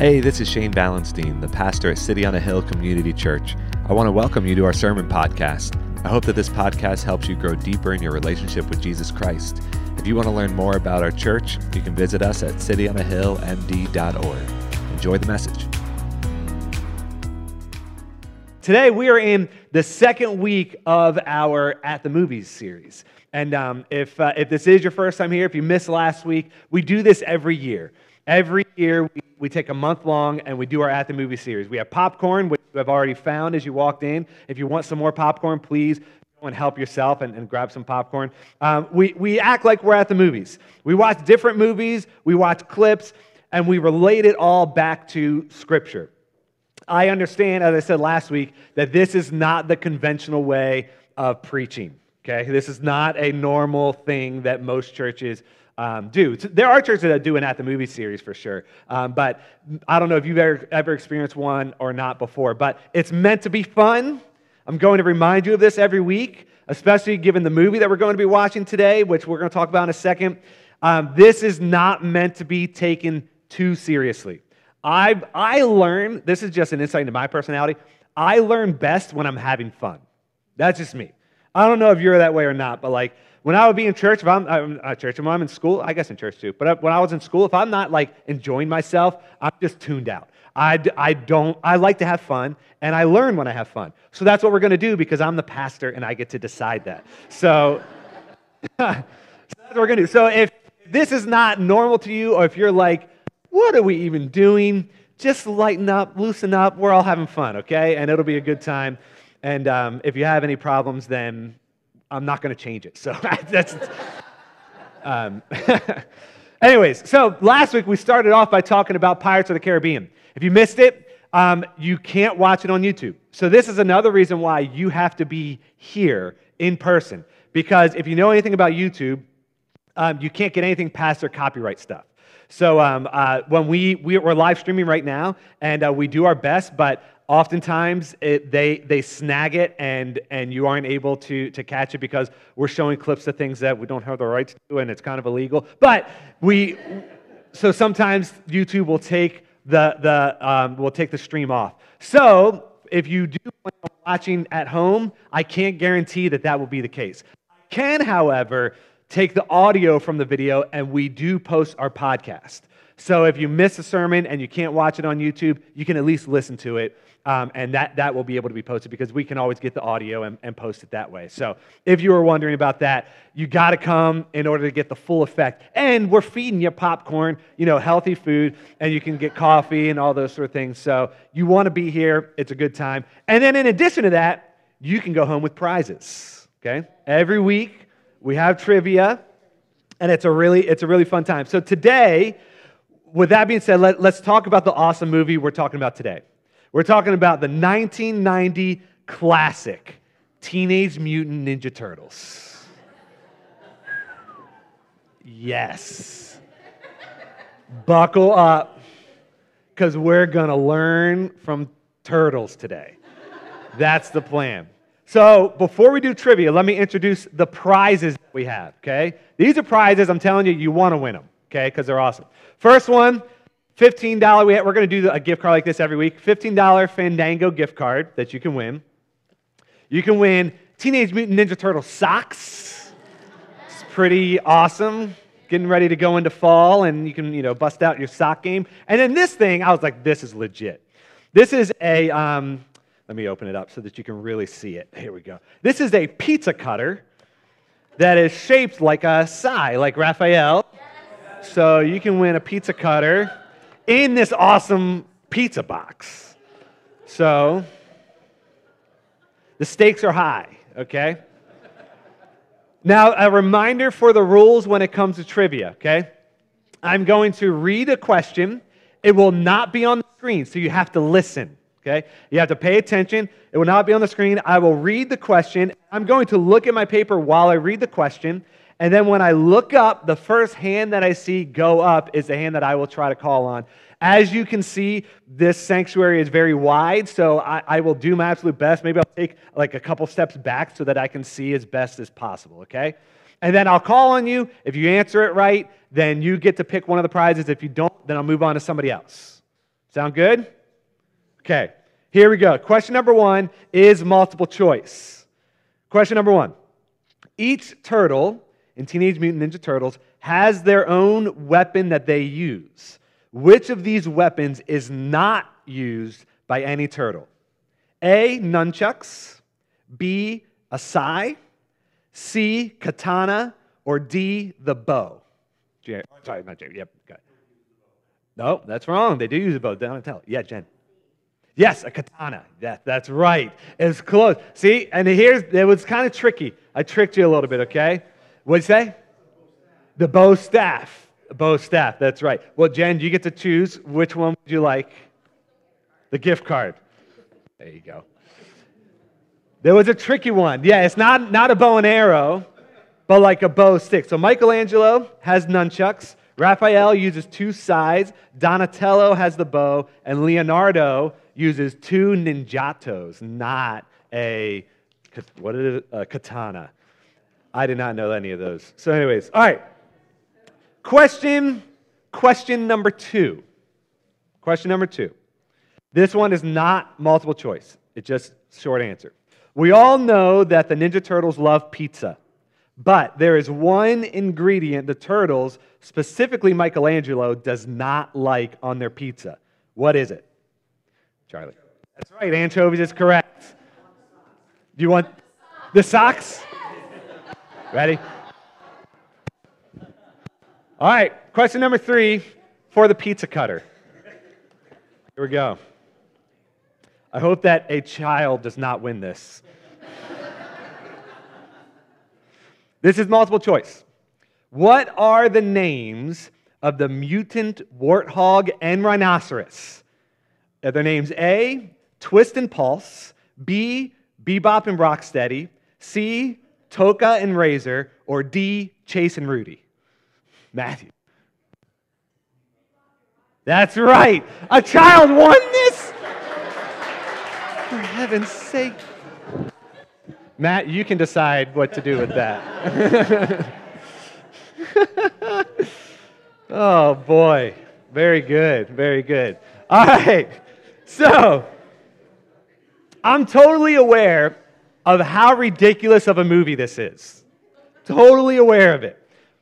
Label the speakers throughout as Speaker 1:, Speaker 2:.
Speaker 1: Hey, this is Shane Ballenstein, the pastor at City on a Hill Community Church. I want to welcome you to our sermon podcast. I hope that this podcast helps you grow deeper in your relationship with Jesus Christ. If you want to learn more about our church, you can visit us at cityonahillmd.org. Enjoy the message.
Speaker 2: Today, we are in the second week of our At the Movies series. And um, if, uh, if this is your first time here, if you missed last week, we do this every year. Every year, we, we take a month long and we do our At the Movie series. We have popcorn, which you have already found as you walked in. If you want some more popcorn, please go and help yourself and, and grab some popcorn. Um, we, we act like we're at the movies. We watch different movies, we watch clips, and we relate it all back to Scripture. I understand, as I said last week, that this is not the conventional way of preaching. Okay? This is not a normal thing that most churches um, do. There are churches that do an at the movie series for sure, um, but I don't know if you've ever, ever experienced one or not before. But it's meant to be fun. I'm going to remind you of this every week, especially given the movie that we're going to be watching today, which we're going to talk about in a second. Um, this is not meant to be taken too seriously. I, I learn, this is just an insight into my personality, I learn best when I'm having fun. That's just me. I don't know if you're that way or not, but like when I would be in church, if I'm, I'm at church, when I'm in school, I guess in church too, but uh, when I was in school, if I'm not like enjoying myself, I'm just tuned out. I, I don't, I like to have fun, and I learn when I have fun. So that's what we're going to do because I'm the pastor and I get to decide that. So, so that's what we're going to do. So if this is not normal to you, or if you're like, what are we even doing? Just lighten up, loosen up. We're all having fun, okay? And it'll be a good time. And um, if you have any problems, then I'm not going to change it. So that's. Um, anyways, so last week we started off by talking about Pirates of the Caribbean. If you missed it, um, you can't watch it on YouTube. So this is another reason why you have to be here in person. Because if you know anything about YouTube, um, you can't get anything past their copyright stuff. So um, uh, when we, we are live streaming right now, and uh, we do our best, but oftentimes it, they, they snag it and, and you aren't able to, to catch it because we're showing clips of things that we don't have the rights to and it's kind of illegal. But we, so sometimes YouTube will take the, the, um, will take the stream off. So if you do plan on watching at home, I can't guarantee that that will be the case. I can, however, take the audio from the video, and we do post our podcast. So if you miss a sermon and you can't watch it on YouTube, you can at least listen to it. Um, and that, that will be able to be posted because we can always get the audio and, and post it that way. So if you were wondering about that, you got to come in order to get the full effect. And we're feeding you popcorn, you know, healthy food, and you can get coffee and all those sort of things. So you want to be here. It's a good time. And then in addition to that, you can go home with prizes. Okay? Every week, we have trivia, and it's a really, it's a really fun time. So today, with that being said, let, let's talk about the awesome movie we're talking about today. We're talking about the 1990 classic Teenage Mutant Ninja Turtles. Yes. Buckle up, because we're going to learn from turtles today. That's the plan. So, before we do trivia, let me introduce the prizes we have, okay? These are prizes, I'm telling you, you want to win them, okay? Because they're awesome. First one, $15. We we're going to do a gift card like this every week. $15 Fandango gift card that you can win. You can win Teenage Mutant Ninja Turtle socks. It's pretty awesome. Getting ready to go into fall, and you can, you know, bust out your sock game. And then this thing, I was like, this is legit. This is a, um, let me open it up so that you can really see it. Here we go. This is a pizza cutter that is shaped like a sai, like Raphael. So you can win a pizza cutter in this awesome pizza box. So the stakes are high, okay? Now, a reminder for the rules when it comes to trivia, okay? I'm going to read a question. It will not be on the screen, so you have to listen. Okay? You have to pay attention. It will not be on the screen. I will read the question. I'm going to look at my paper while I read the question. And then when I look up, the first hand that I see go up is the hand that I will try to call on. As you can see, this sanctuary is very wide, so I, I, will do my absolute best. Maybe I'll take like a couple steps back so that I can see as best as possible, okay? And then I'll call on you. If you answer it right, then you get to pick one of the prizes. If you don't, then I'll move on to somebody else. Sound good? Okay, here we go. Question number one is multiple choice. Question number one Each turtle in Teenage Mutant Ninja Turtles has their own weapon that they use. Which of these weapons is not used by any turtle? A. Nunchucks. B. A sai. C. Katana. Or D. The bow. Oh, sorry, not Jerry. Yep. Got No, that's wrong. They do use a bow. Donatello. Yeah, Jen. Yes, a katana. Yeah, that's right. It's close. See, and here's it was kind of tricky. I tricked you a little bit, okay? What'd you say? The bow staff. Bow staff, that's right. Well, Jen, you get to choose which one would you like? The gift card. There you go. There was a tricky one. Yeah, it's not, not a bow and arrow, but like a bow stick. So Michelangelo has nunchucks. Raphael uses two sides. Donatello has the bow. And Leonardo uses two ninjatos, not a, what is it? A katana. I did not know any of those. So, anyways, all right. Question, question number two. Question number two. This one is not multiple choice. It's just short answer. We all know that the Ninja Turtles love pizza, but there is one ingredient the Turtles, specifically Michelangelo, does not like on their pizza. What is it? Charlie. That's right, anchovies is correct. Do you want the socks? Ready? All right, question number three for the pizza cutter. Here we go. I hope that a child does not win this. this is multiple choice. What are the names of the mutant warthog and rhinoceros? Are their names A, Twist and Pulse, B, Bebop and Rocksteady, C, Tokka and Razor, or D, Chase and Rudy? Matthew. That's right. A child won this? For heaven's sake. Matt, you can decide what to do with that. oh, boy. Very good. Very good. All right. So, I'm totally aware of how ridiculous of a movie this is. Totally aware of it.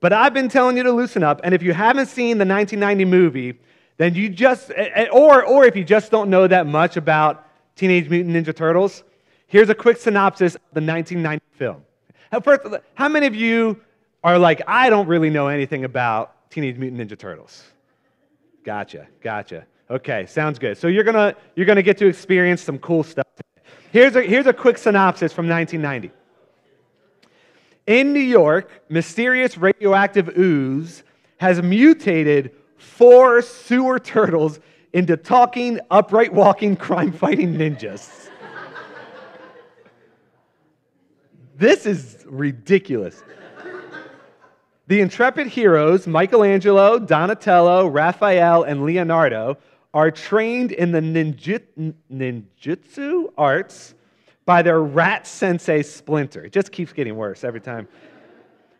Speaker 2: But I've been telling you to loosen up, and if you haven't seen the 1990 movie, then you just, or, or if you just don't know that much about Teenage Mutant Ninja Turtles, here's a quick synopsis of the 1990 film. First, how many of you are like, I don't really know anything about Teenage Mutant Ninja Turtles? Gotcha, gotcha. Okay, sounds good. So you're gonna, you're gonna get to experience some cool stuff. Here's a, here's a quick synopsis from 1990. In New York, mysterious radioactive ooze has mutated four sewer turtles into talking, upright walking, crime fighting ninjas. this is ridiculous. The intrepid heroes, Michelangelo, Donatello, Raphael, and Leonardo, are trained in the ninjutsu arts by their rat sensei Splinter. It just keeps getting worse every time.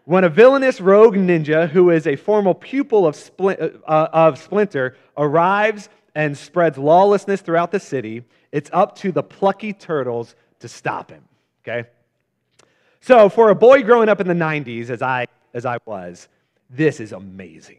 Speaker 2: When a villainous rogue ninja, who is a former pupil of, Splin- uh, of Splinter, arrives and spreads lawlessness throughout the city, it's up to the plucky turtles to stop him. Okay? So, for a boy growing up in the 90s, as I, as I was, this is amazing.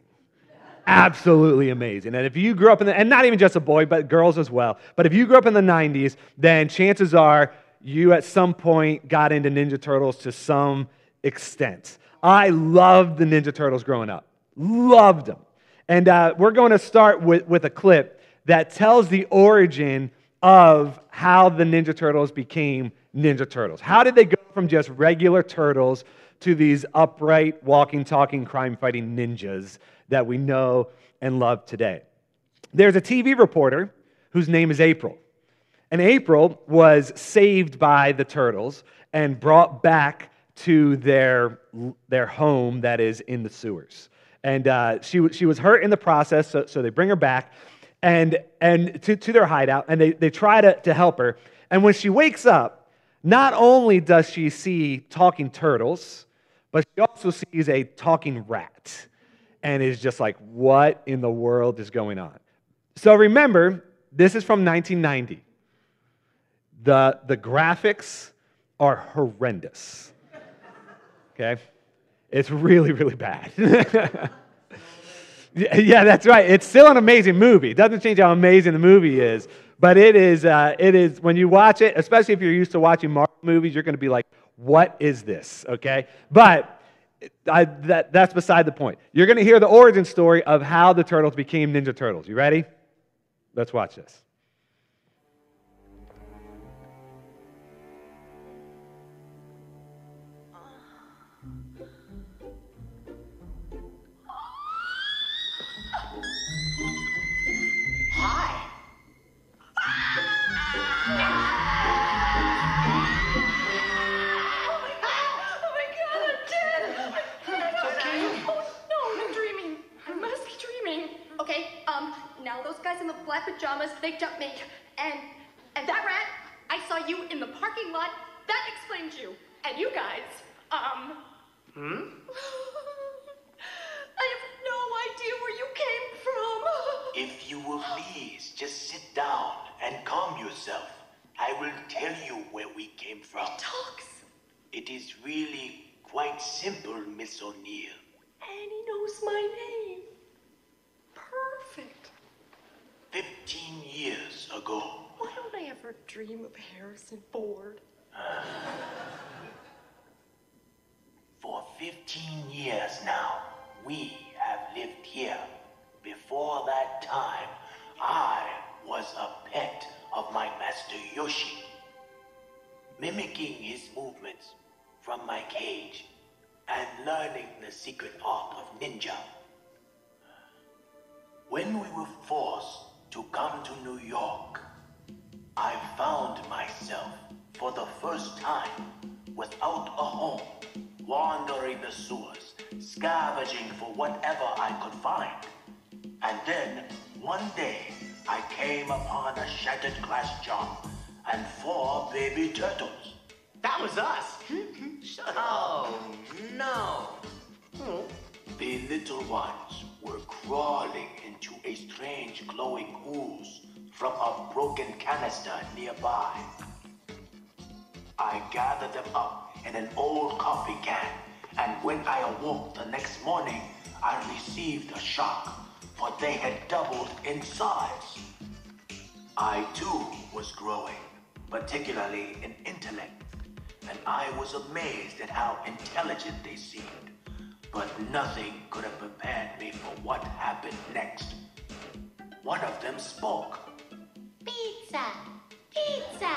Speaker 2: Absolutely amazing. And if you grew up in the, and not even just a boy, but girls as well, but if you grew up in the 90s, then chances are you at some point got into Ninja Turtles to some extent. I loved the Ninja Turtles growing up, loved them. And uh, we're going to start with, with a clip that tells the origin of how the Ninja Turtles became Ninja Turtles. How did they go from just regular turtles to these upright, walking, talking, crime fighting ninjas that we know and love today? There's a TV reporter whose name is April. And April was saved by the turtles and brought back to their, their home that is in the sewers. And uh, she, she was hurt in the process, so, so they bring her back and, and to, to their hideout, and they, they try to, to help her. And when she wakes up, not only does she see talking turtles, but she also sees a talking rat and is just like, what in the world is going on? So remember, this is from 1990. The, the graphics are horrendous. Okay? It's really, really bad. yeah, that's right. It's still an amazing movie. It doesn't change how amazing the movie is, but it is, uh, it is when you watch it, especially if you're used to watching Marvel movies, you're going to be like, what is this? Okay? But I, that, that's beside the point. You're going to hear the origin story of how the turtles became Ninja Turtles. You ready? Let's watch this.
Speaker 3: Black pajamas, they jumped me. And, and that rat, I saw you in the parking lot. That explains you. And you guys, um... Hmm? I have no idea where you came from.
Speaker 4: If you will please, just sit down and calm yourself. I will tell you where we came from.
Speaker 3: He talks.
Speaker 4: It is really quite simple, Miss O'Neill.
Speaker 3: And he knows my name.
Speaker 4: Ago.
Speaker 3: Why don't I ever dream of Harrison Ford?
Speaker 4: For 15 years now, we have lived here. Before that time, I was a pet of my master Yoshi. Mimicking his movements from my cage and learning the secret art of ninja. When we were forced to come to New York, I found myself for the first time without a home, wandering the sewers, scavenging for whatever I could find. And then, one day, I came upon a shattered glass jar and four baby turtles.
Speaker 5: That was us. Shut up. oh, no.
Speaker 4: The little ones were crawling a strange glowing ooze from a broken canister nearby. I gathered them up in an old coffee can, and when I awoke the next morning, I received a shock, for they had doubled in size. I too was growing, particularly in intellect, and I was amazed at how intelligent they seemed but nothing could have prepared me for what happened next. One of them spoke.
Speaker 6: Pizza! Pizza!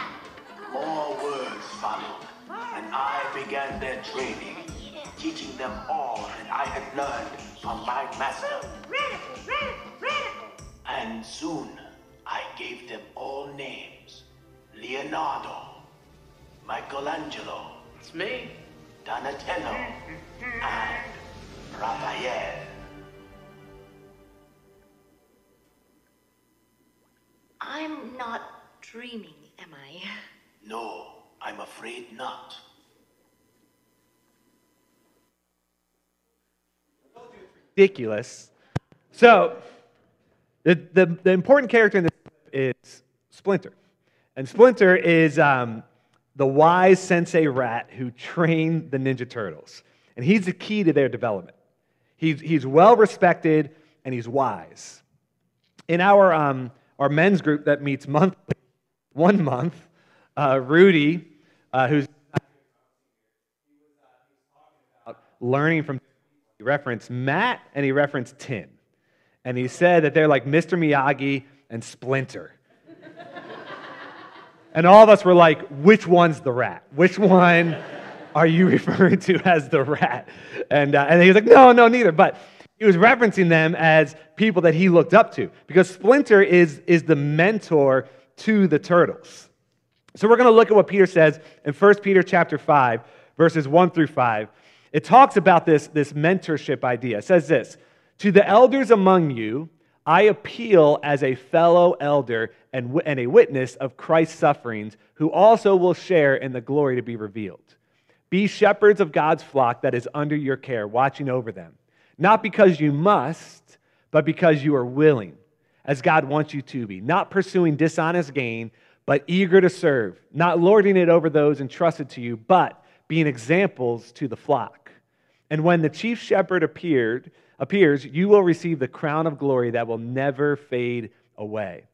Speaker 4: More words followed, and I began their training, teaching them all that I had learned from my master. Radical, radical, radical! And soon, I gave them all names. Leonardo, Michelangelo.
Speaker 5: It's me.
Speaker 4: Donatello, and Raphael.
Speaker 3: I'm not dreaming, am I?
Speaker 4: No, I'm afraid not.
Speaker 2: Ridiculous. So, the, the, the important character in this is Splinter. And Splinter is um, the wise sensei rat who trained the Ninja Turtles. And he's the key to their development. He's, he's well respected and he's wise. In our, um, our men's group that meets monthly, one month, uh, Rudy, uh, who's learning from, he referenced Matt and he referenced Tim. And he said that they're like Mr. Miyagi and Splinter. and all of us were like, which one's the rat? Which one? are you referring to as the rat? And, uh, and he was like, no, no, neither. But he was referencing them as people that he looked up to because Splinter is, is the mentor to the turtles. So we're going to look at what Peter says in 1 Peter chapter 5, verses 1 through 5. It talks about this, this mentorship idea. It says this To the elders among you, I appeal as a fellow elder and, and a witness of Christ's sufferings, who also will share in the glory to be revealed. Be shepherds of God's flock that is under your care, watching over them, not because you must, but because you are willing, as God wants you to be, not pursuing dishonest gain, but eager to serve, not lording it over those entrusted to you, but being examples to the flock. And when the chief shepherd appeared, appears, you will receive the crown of glory that will never fade away.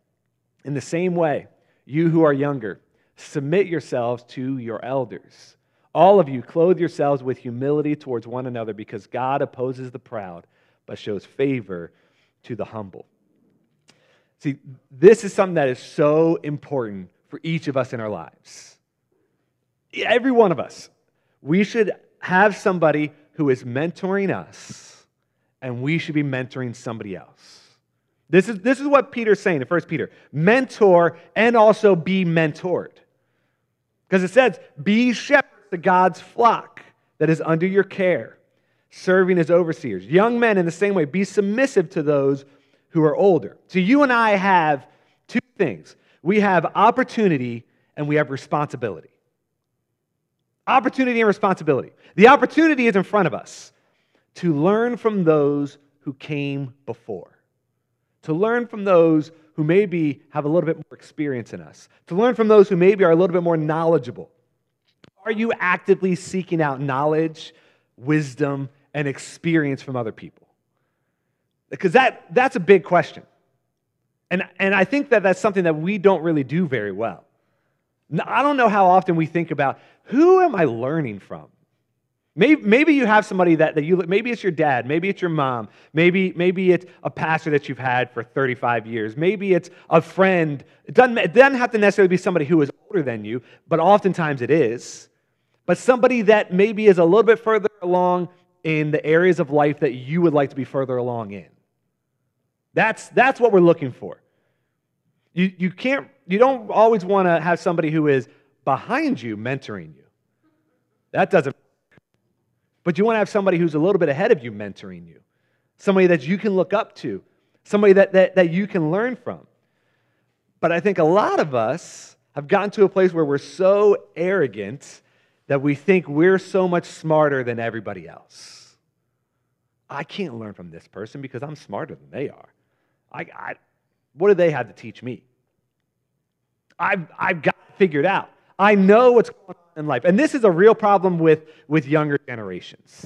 Speaker 2: In the same way, you who are younger, submit yourselves to your elders. All of you, clothe yourselves with humility towards one another because God opposes the proud, but shows favor to the humble. See, this is something that is so important for each of us in our lives. Every one of us. We should have somebody who is mentoring us, and we should be mentoring somebody else. This is, this is what Peter's saying in 1 Peter mentor and also be mentored. Because it says, be shepherds to God's flock that is under your care, serving as overseers. Young men, in the same way, be submissive to those who are older. So you and I have two things we have opportunity and we have responsibility. Opportunity and responsibility. The opportunity is in front of us to learn from those who came before, to learn from those who maybe have a little bit more experience in us, to learn from those who maybe are a little bit more knowledgeable. Are you actively seeking out knowledge, wisdom, and experience from other people? Because that, that's a big question. And, and I think that that's something that we don't really do very well. I don't know how often we think about who am I learning from? Maybe, maybe you have somebody that, that you, maybe it's your dad, maybe it's your mom, maybe, maybe it's a pastor that you've had for 35 years, maybe it's a friend. It doesn't, it doesn't have to necessarily be somebody who is older than you, but oftentimes it is. But somebody that maybe is a little bit further along in the areas of life that you would like to be further along in. That's, that's what we're looking for. You, you, can't, you don't always want to have somebody who is behind you mentoring you. That doesn't. But you want to have somebody who's a little bit ahead of you mentoring you, somebody that you can look up to, somebody that, that, that you can learn from. But I think a lot of us have gotten to a place where we're so arrogant that we think we're so much smarter than everybody else. I can't learn from this person because I'm smarter than they are. I, I, what do they have to teach me? I've, I've got it figured out. I know what's going on in life. And this is a real problem with, with younger generations.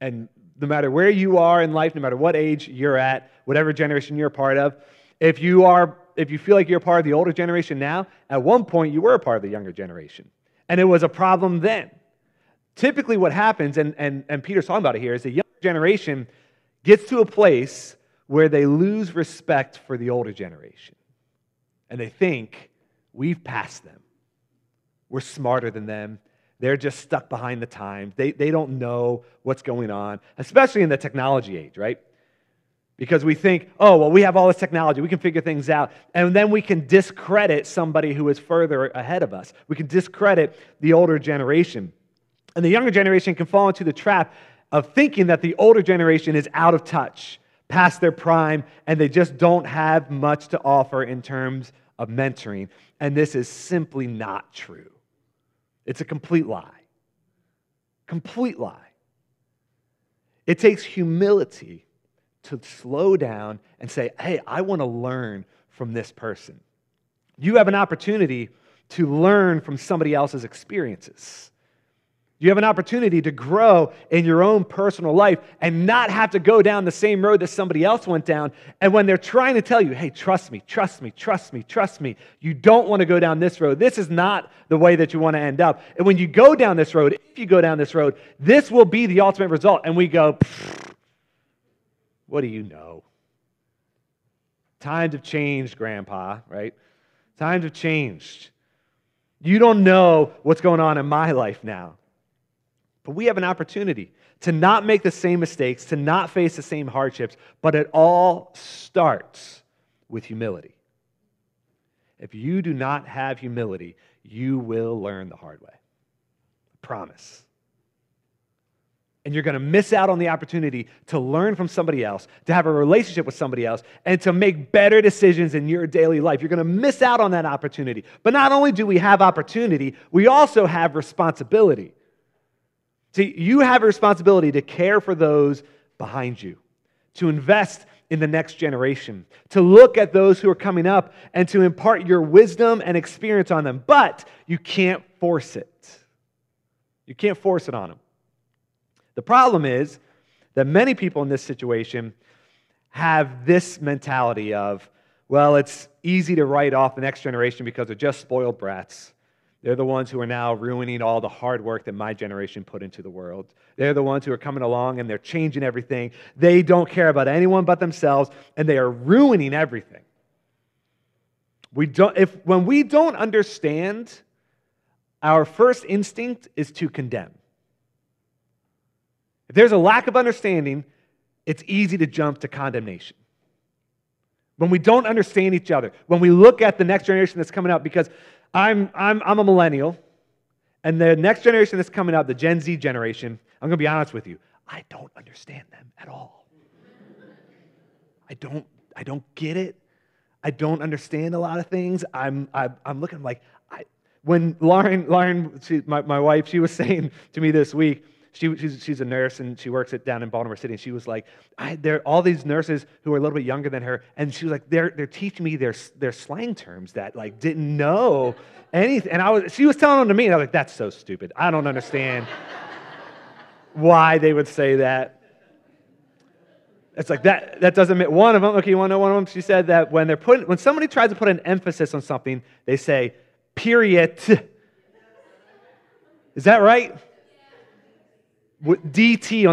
Speaker 2: And no matter where you are in life, no matter what age you're at, whatever generation you're a part of, if you are if you feel like you're part of the older generation now, at one point you were a part of the younger generation. And it was a problem then. Typically, what happens, and, and, and Peter's talking about it here, is the younger generation gets to a place where they lose respect for the older generation. And they think, we've passed them. We're smarter than them. They're just stuck behind the times. They, they don't know what's going on, especially in the technology age, right? Because we think, oh, well, we have all this technology, we can figure things out. And then we can discredit somebody who is further ahead of us. We can discredit the older generation. And the younger generation can fall into the trap of thinking that the older generation is out of touch past their prime and they just don't have much to offer in terms of mentoring. And this is simply not true. It's a complete lie. Complete lie. It takes humility to slow down and say, hey, I want to learn from this person. You have an opportunity to learn from somebody else's experiences. You have an opportunity to grow in your own personal life and not have to go down the same road that somebody else went down. And when they're trying to tell you, hey, trust me, trust me, trust me, trust me, you don't want to go down this road. This is not the way that you want to end up. And when you go down this road, if you go down this road, this will be the ultimate result. And we go, what do you know? Times have changed, Grandpa, right? Times have changed. You don't know what's going on in my life now. But we have an opportunity to not make the same mistakes, to not face the same hardships, but it all starts with humility. If you do not have humility, you will learn the hard way. I promise. And you're going to miss out on the opportunity to learn from somebody else, to have a relationship with somebody else, and to make better decisions in your daily life. You're going to miss out on that opportunity. But not only do we have opportunity, we also have responsibility. See, you have a responsibility to care for those behind you, to invest in the next generation, to look at those who are coming up and to impart your wisdom and experience on them. But you can't force it. You can't force it on them. The problem is that many people in this situation have this mentality of, well, it's easy to write off the next generation because they're just spoiled brats. They're the ones who are now ruining all the hard work that my generation put into the world. They're the ones who are coming along and they're changing everything. They don't care about anyone but themselves and they are ruining everything. We don't, if, when we don't understand, our first instinct is to condemn. If there's a lack of understanding, it's easy to jump to condemnation. When we don't understand each other, when we look at the next generation that's coming up, because I'm, I'm, I'm a millennial, and the next generation that's coming up, the Gen Z generation, I'm going to be honest with you, I don't understand them at all. I don't, I don't get it. I don't understand a lot of things. I'm, I'm, I'm looking like, I, when Lauren, Lauren she, my, my wife, she was saying to me this week, she, she's, she's a nurse and she works it down in Baltimore City. And she was like, there are all these nurses who are a little bit younger than her. And she was like, they're, they're teaching me their, their slang terms that like didn't know anything. And I was, she was telling them to me. And I was like, that's so stupid. I don't understand why they would say that. It's like that, that doesn't make one of them. Okay, you want to know one of them? She said that when they're putting, when somebody tries to put an emphasis on something, they say, period. Is that right? DT